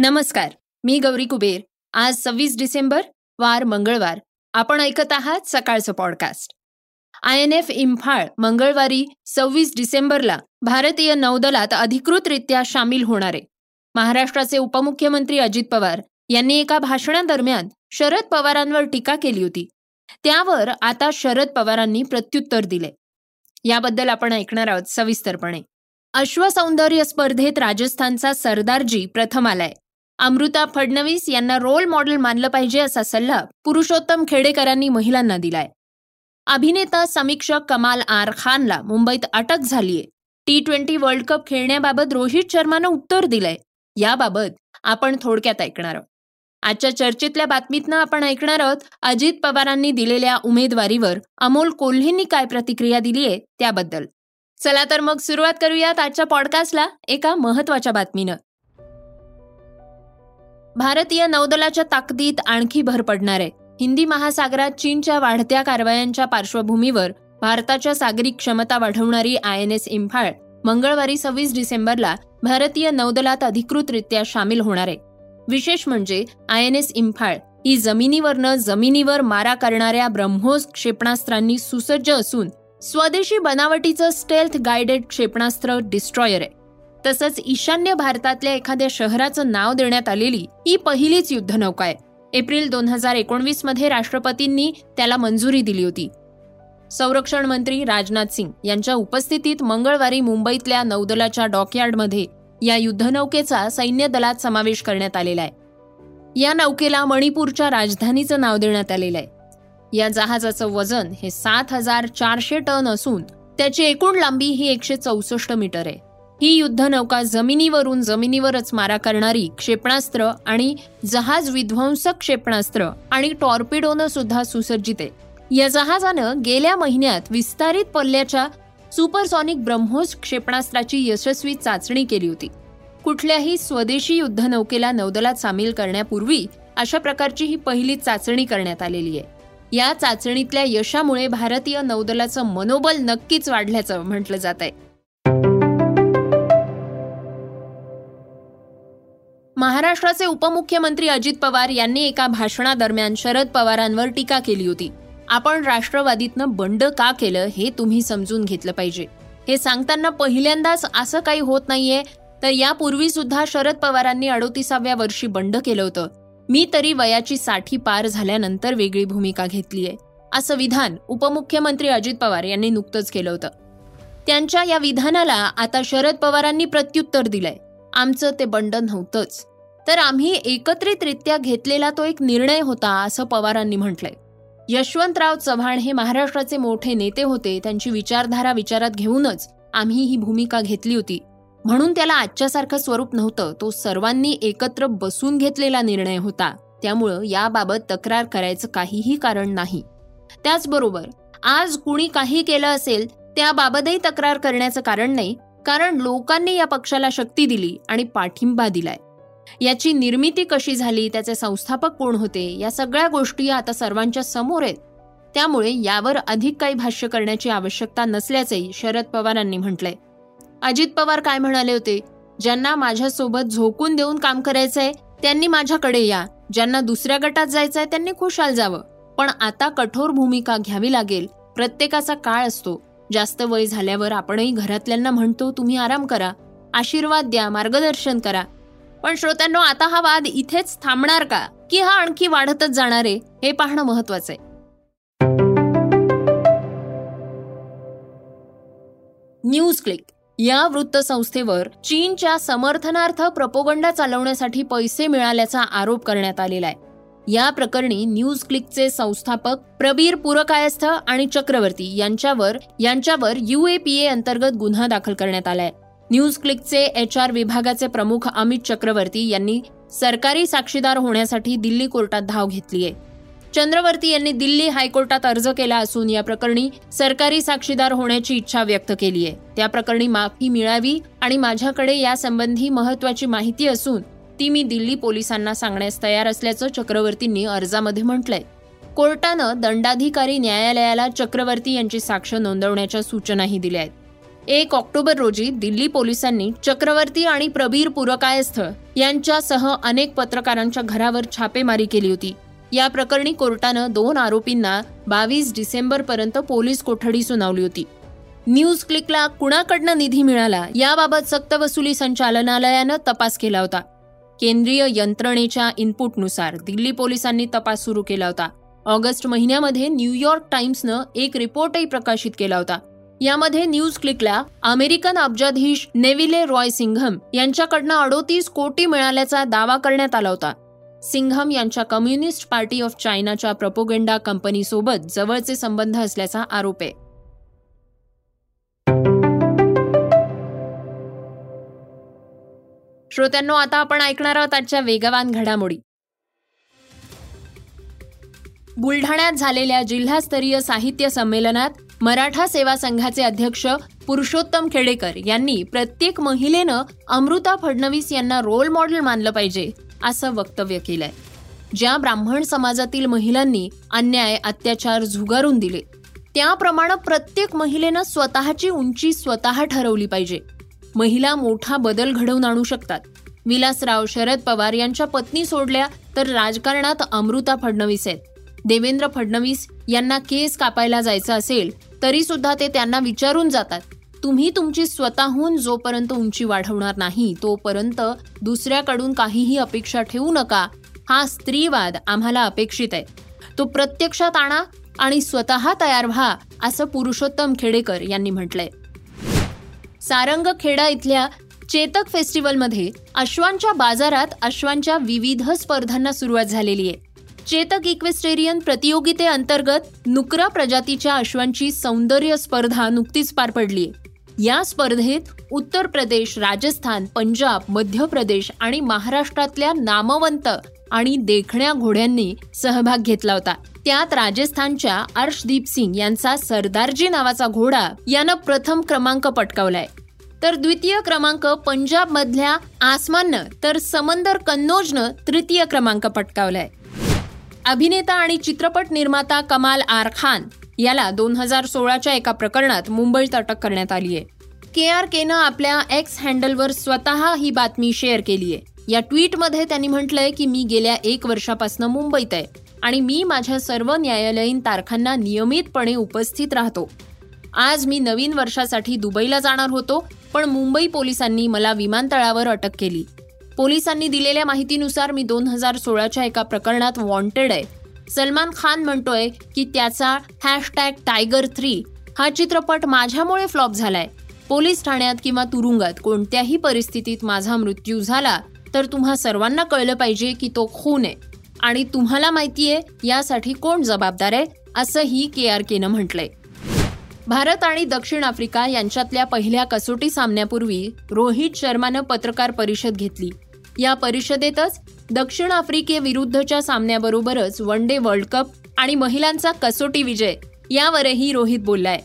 नमस्कार मी गौरी कुबेर. आज सव्वीस डिसेंबर वार मंगळवार. आपण ऐकत आहात सकाळचं podcast. I N S Imphal मंगळवारी सव्वीस डिसेंबरला भारतीय नौदलात अधिकृतरित्या सामील होणार. आहे महाराष्ट्राचे उपमुख्यमंत्री अजित पवार यांनी एका भाषणादरम्यान शरद पवारांवर टीका केली होती. त्यावर आता शरद पवारांनी प्रत्युत्तर दिले. याबद्दल आपण ऐकणार आहोत सविस्तरपणे. अश्वसौंदर्य स्पर्धेत राजस्थानचा सरदारजी प्रथम आलाय. अमृता फडणवीस यांना रोल मॉडेल मानलं पाहिजे असा सल्ला पुरुषोत्तम खेडेकरांनी महिलांना दिलाय. अभिनेता समीक्षक कमाल आर खानला मुंबईत अटक झालीय. टी ट्वेंटी वर्ल्ड कप खेळण्याबाबत रोहित शर्मानं उत्तर दिलंय. याबाबत आपण थोडक्यात ऐकणार आहोत. आजच्या चर्चेतल्या बातमीतनं आपण ऐकणार आहोत अजित पवारांनी दिलेल्या उमेदवारीवर अमोल कोल्हेंनी काय प्रतिक्रिया दिली आहे त्याबद्दल. चला तर मग सुरुवात करूयात आजच्या पॉडकास्टला एका महत्त्वाच्या बातमीनं. भारतीय नौदलाच्या ताकदीत आणखी भर पडणार आहे. हिंदी महासागरात चीनच्या वाढत्या कारवायांच्या पार्श्वभूमीवर भारताच्या सागरी क्षमता वाढवणारी आय एन एस इम्फाळ मंगळवारी सव्वीस डिसेंबरला भारतीय नौदलात अधिकृतरित्या सामील होणार आहे. विशेष म्हणजे आय एन एस इम्फाळ ही जमिनीवरनं जमिनीवर मारा करणाऱ्या ब्रह्मोस क्षेपणास्त्रांनी सुसज्ज असून स्वदेशी बनावटीचं स्टेल्थ गायडेड क्षेपणास्त्र डिस्ट्रॉयर आहे. तसंच ईशान्य भारतातल्या एखाद्या शहराचं नाव देण्यात आलेली ही पहिलीच युद्धनौका आहे. एप्रिल दोन हजार एकोणवीसमध्ये राष्ट्रपतींनी त्याला मंजुरी दिली होती. संरक्षण मंत्री राजनाथ सिंग यांच्या उपस्थितीत मंगळवारी मुंबईतल्या नौदलाच्या डॉकयार्डमध्ये या युद्धनौकेचा सैन्य दलात समावेश करण्यात आलेला आहे. या नौकेला मणिपूरच्या राजधानीचं नाव देण्यात आलेलं आहे. या जहाजाचं वजन हे सात हजार चारशे टन असून त्याची एकूण लांबी ही एकशे चौसष्ट मीटर आहे. ही युद्धनौका जमिनीवरून जमिनीवरच मारा करणारी क्षेपणास्त्र आणि जहाज विध्वंसक क्षेपणास्त्र आणि टॉर्पिडोनं सुद्धा सुसज्जित. आहे या जहाजानं गेल्या महिन्यात विस्तारित पल्ल्याच्या सुपरसॉनिक ब्रह्मोस क्षेपणास्त्राची यशस्वी चाचणी केली होती. कुठल्याही स्वदेशी युद्धनौकेला नौदलात सामील करण्यापूर्वी अशा प्रकारची ही पहिली चाचणी करण्यात आलेली आहे. या चाचणीतल्या यशामुळे भारतीय नौदलाचं मनोबल नक्कीच वाढल्याचं म्हटलं जात आहे महाराष्ट्राचे उपमुख्यमंत्री अजित पवार यांनी एका भाषणादरम्यान शरद पवारांवर टीका केली होती. आपण राष्ट्रवादीतनं बंड का केलं हे तुम्ही समजून घेतलं पाहिजे. हे सांगताना पहिल्यांदाच असं काही होत नाहीये. तर यापूर्वी सुद्धा शरद पवारांनी अडोतीसाव्या वर्षी बंड केलं होतं. मी तरी वयाची साठी पार झाल्यानंतर वेगळी भूमिका घेतलीय असं विधान उपमुख्यमंत्री अजित पवार यांनी नुकतंच केलं होतं. त्यांच्या या विधानाला आता शरद पवारांनी प्रत्युत्तर दिलंय. आमचं ते बंड नव्हतंच. तर आम्ही एकत्रितरित्या घेतलेला तो एक निर्णय होता असं पवारांनी म्हटलंय. यशवंतराव चव्हाण हे महाराष्ट्राचे मोठे नेते होते त्यांची विचारधारा विचारात घेऊनच आम्ही ही भूमिका घेतली होती. म्हणून त्याला आजच्यासारखं स्वरूप नव्हतं तो सर्वांनी एकत्र बसून घेतलेला निर्णय होता. त्यामुळं याबाबत तक्रार करायचं काहीही कारण नाही. त्याचबरोबर आज कुणी काही केलं असेल त्याबाबतही तक्रार करण्याचं कारण नाही कारण लोकांनी या पक्षाला शक्ती दिली आणि पाठिंबा दिलाय. याची निर्मिती कशी झाली त्याचे संस्थापक कोण होते या सगळ्या गोष्टी आता सर्वांच्या समोर आहेत. त्यामुळे यावर अधिक काही भाष्य करण्याची आवश्यकता नसल्याचंही शरद पवारांनी म्हटलंय. अजित पवार काय म्हणाले होते? ज्यांना माझ्यासोबत झोकून देऊन काम करायचंय त्यांनी माझ्याकडे या. ज्यांना दुसऱ्या गटात जायचंय त्यांनी खुशाल जावं. पण आता कठोर भूमिका घ्यावी लागेल. प्रत्येकाचा काळ असतो. जास्त वय झाल्यावर आपणही घरातल्यांना म्हणतो तुम्ही आराम करा आशीर्वाद द्या मार्गदर्शन करा. पण श्रोत्यांनो आता हा वाद इथेच थांबणार का? की हा आणखी वाढतच जाणार आहे हे पाहणं महत्वाचं आहे. News click. या वृत्तसंस्थेवर चीनच्या समर्थनार्थ प्रपोगंडा चालवण्यासाठी पैसे मिळाल्याचा आरोप करण्यात आलेला आहे. या प्रकरणी न्यूज क्लिकचे संस्थापक प्रबीर पुरकायस्थ आणि चक्रवर्ती यांच्यावर यांच्यावर युएपीए अंतर्गत गुन्हा दाखल करण्यात आलाय. न्यूज क्लिकचे एच आर विभागाचे प्रमुख अमित चक्रवर्ती यांनी सरकारी साक्षीदार होण्यासाठी दिल्ली कोर्टात धाव घेतली आहे. चंद्रवर्ती यांनी दिल्ली हायकोर्टात अर्ज केला असून या प्रकरणी सरकारी साक्षीदार होण्याची इच्छा व्यक्त केली आहे. त्या प्रकरणी माफी मिळावी आणि माझ्याकडे यासंबंधी महत्वाची माहिती असून ती मी दिल्ली पोलिसांना सांगण्यास तयार असल्याचं चक्रवर्तींनी अर्जामध्ये म्हटलंय. कोर्टानं दंडाधिकारी न्यायालयाला चक्रवर्ती यांची साक्ष नोंदवण्याच्या सूचनाही दिल्या आहेत. एक ऑक्टोबर रोजी दिल्ली पोलिसांनी चक्रवर्ती आणि प्रबीर पुरकायस्थ यांच्यासह अनेक पत्रकारांच्या घरावर छापेमारी केली होती. या प्रकरणी कोर्टानं दोन आरोपींना बावीस डिसेंबर पर्यंत पोलीस कोठडी सुनावली होती. न्यूज क्लिकला कुणाकडनं निधी मिळाला याबाबत सक्तवसुली संचालनालयानं तपास केला होता. केंद्रीय यंत्रणेच्या इनपुटनुसार दिल्ली पोलिसांनी तपास सुरू केला होता. ऑगस्ट महिन्यामध्ये न्यूयॉर्क टाइम्सनं एक रिपोर्टही प्रकाशित केला होता. यामध्ये न्यूज क्लिकला अमेरिकन अब्जाधीश नेविले रॉय सिंघम यांच्याकडनं अडोतीस कोटी मिळाल्याचा दावा करण्यात आला होता. सिंघम यांच्या कम्युनिस्ट पार्टी ऑफ चायनाच्या प्रपोगेंडा कंपनीसोबत जवळचे संबंध असल्याचा आरोप आहे. श्रोत्यांनो आता आपण ऐकणार आहोत आजच्या वेगवान घडामोडी. बुलढाण्यात झालेल्या जिल्हास्तरीय साहित्य संमेलनात मराठा सेवा संघाचे अध्यक्ष पुरुषोत्तम खेडेकर यांनी प्रत्येक महिलेनं अमृता फडणवीस यांना रोल मॉडेल मानलं पाहिजे असं वक्तव्य केलंय. ज्या ब्राह्मण समाजातील महिलांनी अन्याय अत्याचार झुगारून दिले त्याप्रमाणे प्रत्येक महिलेनं स्वतःची उंची स्वतः ठरवली पाहिजे. महिला मोठा बदल घडवून आणू शकतात. विलासराव शरद पवार यांच्या पत्नी सोडल्या तर राजकारणात अमृता फडणवीस आहेत. देवेंद्र फडणवीस यांना केस कापायला जायचं असेल तरी सुद्धा ते त्यांना विचारून जातात. तुम्ही तुमची स्वतःहून जोपर्यंत उंची वाढवणार नाही तोपर्यंत दुसऱ्याकडून काहीही अपेक्षा ठेवू नका. हा स्त्रीवाद आम्हाला अपेक्षित आहे. तो प्रत्यक्षात आणा आणि स्वतः तयार व्हा असं पुरुषोत्तम खेडेकर यांनी म्हटलंय. सारंगखेडा इथल्या चेतक फेस्टिवलमध्ये अश्वांच्या बाजारात अश्वांच्या विविध स्पर्धांना सुरुवात झालेली आहे. चेतक इक्वेस्टेरियन प्रतियोगितेअंतर्गत नुकरा प्रजातीच्या अश्वांची सौंदर्य स्पर्धा नुकतीच पार पडली या स्पर्धेत उत्तर प्रदेश राजस्थान पंजाब मध्य प्रदेश आणि महाराष्ट्रातल्या नामवंत आणि देखण्या घोड्यांनी सहभाग घेतला होता. त्यात राजस्थानच्या अर्शदीप सिंग यांचा सरदारजी नावाचा घोडा यानं प्रथम क्रमांक पटकावलाय. तर द्वितीय क्रमांक पंजाब मधल्या आसमाननं तर समंदर कन्नोजनं तृतीय क्रमांक पटकावलाय. अभिनेता आणि चित्रपट निर्माता कमाल आर खान याला दोन हजार सोळाच्या एका प्रकरणात मुंबईत अटक करण्यात आली आहे के आर केनं आपल्या एक्स हँडलवर स्वतः ही बातमी शेअर केली आहे या ट्विटमध्ये त्यांनी म्हटलंय की मी गेल्या एक वर्षापासून मुंबईत आहे आणि मी माझ्या सर्व न्यायालयीन तारखांना नियमितपणे उपस्थित राहतो. आज मी नवीन वर्षासाठी दुबईला जाणार होतो पण मुंबई पोलिसांनी मला विमानतळावर अटक केली. पोलिसांनी दिलेल्या माहितीनुसार मी दोन हजार सोळाच्या एका प्रकरणात वॉन्टेड आहे. सलमान खान म्हणतोय की त्याचा हॅशटॅग टायगर थ्री हा चित्रपट माझ्यामुळे फ्लॉप झालाय. पोलीस ठाण्यात किंवा तुरुंगात कोणत्याही परिस्थितीत माझा मृत्यू झाला तर तुम्हा सर्वांना कळलं पाहिजे की तो खून आहे. आणि तुम्हाला माहितीये यासाठी कोण जबाबदार आहे असंही के आर केनं म्हटलंय. भारत आणि दक्षिण आफ्रिका यांच्यातल्या पहिल्या कसोटी सामन्यापूर्वी रोहित शर्मानं पत्रकार परिषद घेतली. या परिषदेतच दक्षिण आफ्रिकेविरुद्धच्या सामन्याबरोबरच वन डे वर्ल्ड कप आणि महिलांचा कसोटी विजय यावरही रोहित बोललाय.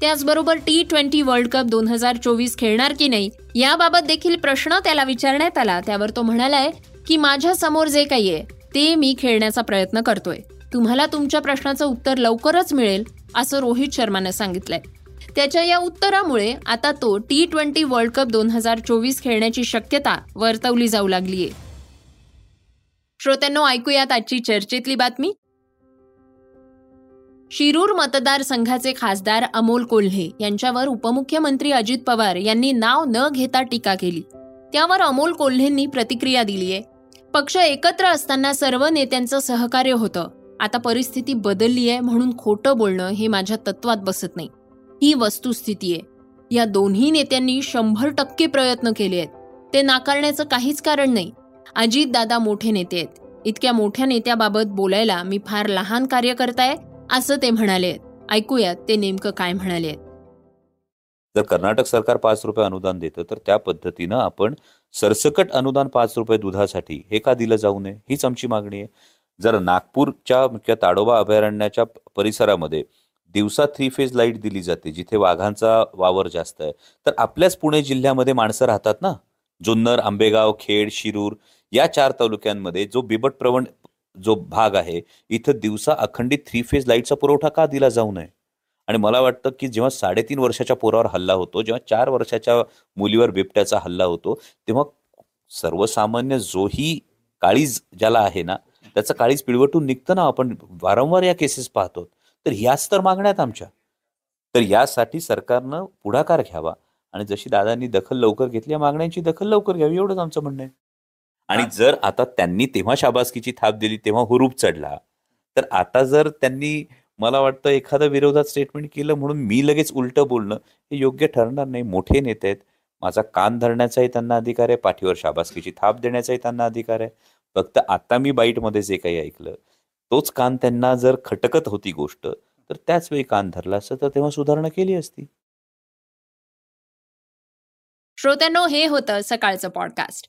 त्याचबरोबर टी ट्वेंटी वर्ल्ड कप दोन हजार चोवीस खेळणार की नाही याबाबत देखील प्रश्न त्याला विचारण्यात आला. त्यावर तो म्हणालाय की माझ्यासमोर जे काही आहे ते मी खेळण्याचा प्रयत्न करतोय. तुम्हाला तुमच्या प्रश्नाचं उत्तर लवकरच मिळेल असं रोहित शर्मानं सांगितलंय. त्याच्या या उत्तरामुळे आता तो टी ट्वेंटी वर्ल्ड कप दोन हजार चोवीस खेळण्याची शक्यता वर्तवली जाऊ लागलीय. श्रोत्यांनो ऐकूयात आजची चर्चेतली बातमी. शिरूर मतदारसंघाचे खासदार अमोल कोल्हे यांच्यावर उपमुख्यमंत्री अजित पवार यांनी नाव न घेता टीका केली. त्यावर अमोल कोल्हेंनी प्रतिक्रिया दिली आहे. पक्ष एकत्र असताना सर्व नेत्यांचं सहकार्य होतं. आता परिस्थिती बदलली आहे म्हणून खोटं बोलणं हे माझ्या तत्वात बसत नाही. ही वस्तुस्थिती आहे. या दोन्ही नेत्यांनी शंभर टक्के प्रयत्न केले आहेत. ते नाकारण्याचं काहीच कारण नाही. अजित दादा मोठे नेते आहेत. इतक्या मोठ्या नेत्याबाबत बोलायला मी फार लहान कार्य करताय असं ते म्हणाले. ऐकूयात ते नेमकं काय म्हणाले. जर कर्नाटक सरकार पाच रुपये अनुदान देतं तर त्या पद्धतीनं आपण सरसकट अनुदान पाच रुपये दुधासाठी हे का दिलं जाऊ नये? हीच आमची मागणी आहे. जर नागपूरच्या किंवा ताडोबा अभयारण्याच्या परिसरामध्ये दिवसा थ्री फेज लाइट दिली जाते जिथे वाघांचा वावर जास्त आहे तर आपल्याच पुणे जिल्ह्यामध्ये माणसं राहतात ना? जुन्नर आंबेगाव खेड शिरूर या चार तालुक्यांमध्ये जो बिबट प्रवण जो भाग आहे इथं दिवसा अखंडित थ्री फेज लाईटचा पुरवठा का दिला जाऊ नये? आणि मला वाटतं की जेव्हा साडेतीन वर्षाच्या पोरावर हल्ला होतो जेव्हा चार वर्षाच्या मुलीवर बिबट्याचा हल्ला होतो तेव्हा सर्वसामान्य जोही काळीज ज्याला आहे ना त्याचं काळीज पिळवटून निघतं ना आपण वारंवार या केसेस पाहतो. तर ह्याच तर मागण्यात आमच्या. तर यासाठी सरकारनं पुढाकार घ्यावा. आणि जशी दादांनी दखल लवकर घेतली या मागण्यांची दखल लवकर घ्यावी एवढंच आमचं म्हणणं आहे. आणि जर आता त्यांनी तेव्हा शाबासकीची थाप दिली तेव्हा हुरूप चढला तर आता जर त्यांनी मला वाटतं एखादं विरोधात स्टेटमेंट केलं म्हणून मी लगेच उलट बोलणं हे योग्य ठरणार नाही. मोठे नेते आहेत. माझा कान धरण्याचाही त्यांना अधिकार आहे. पाठीवर शाबासकीची थाप देण्याचाही त्यांना अधिकार आहे. फक्त आता मी बाईटमध्ये जे काही ऐकलं तोच कान त्यांना जर खटकत होती गोष्ट तर त्याच वेळी कान धरला असतं तर तेव्हा सुधारणा केली असती. श्रोत्यांनो हे होतं सकाळचं पॉडकास्ट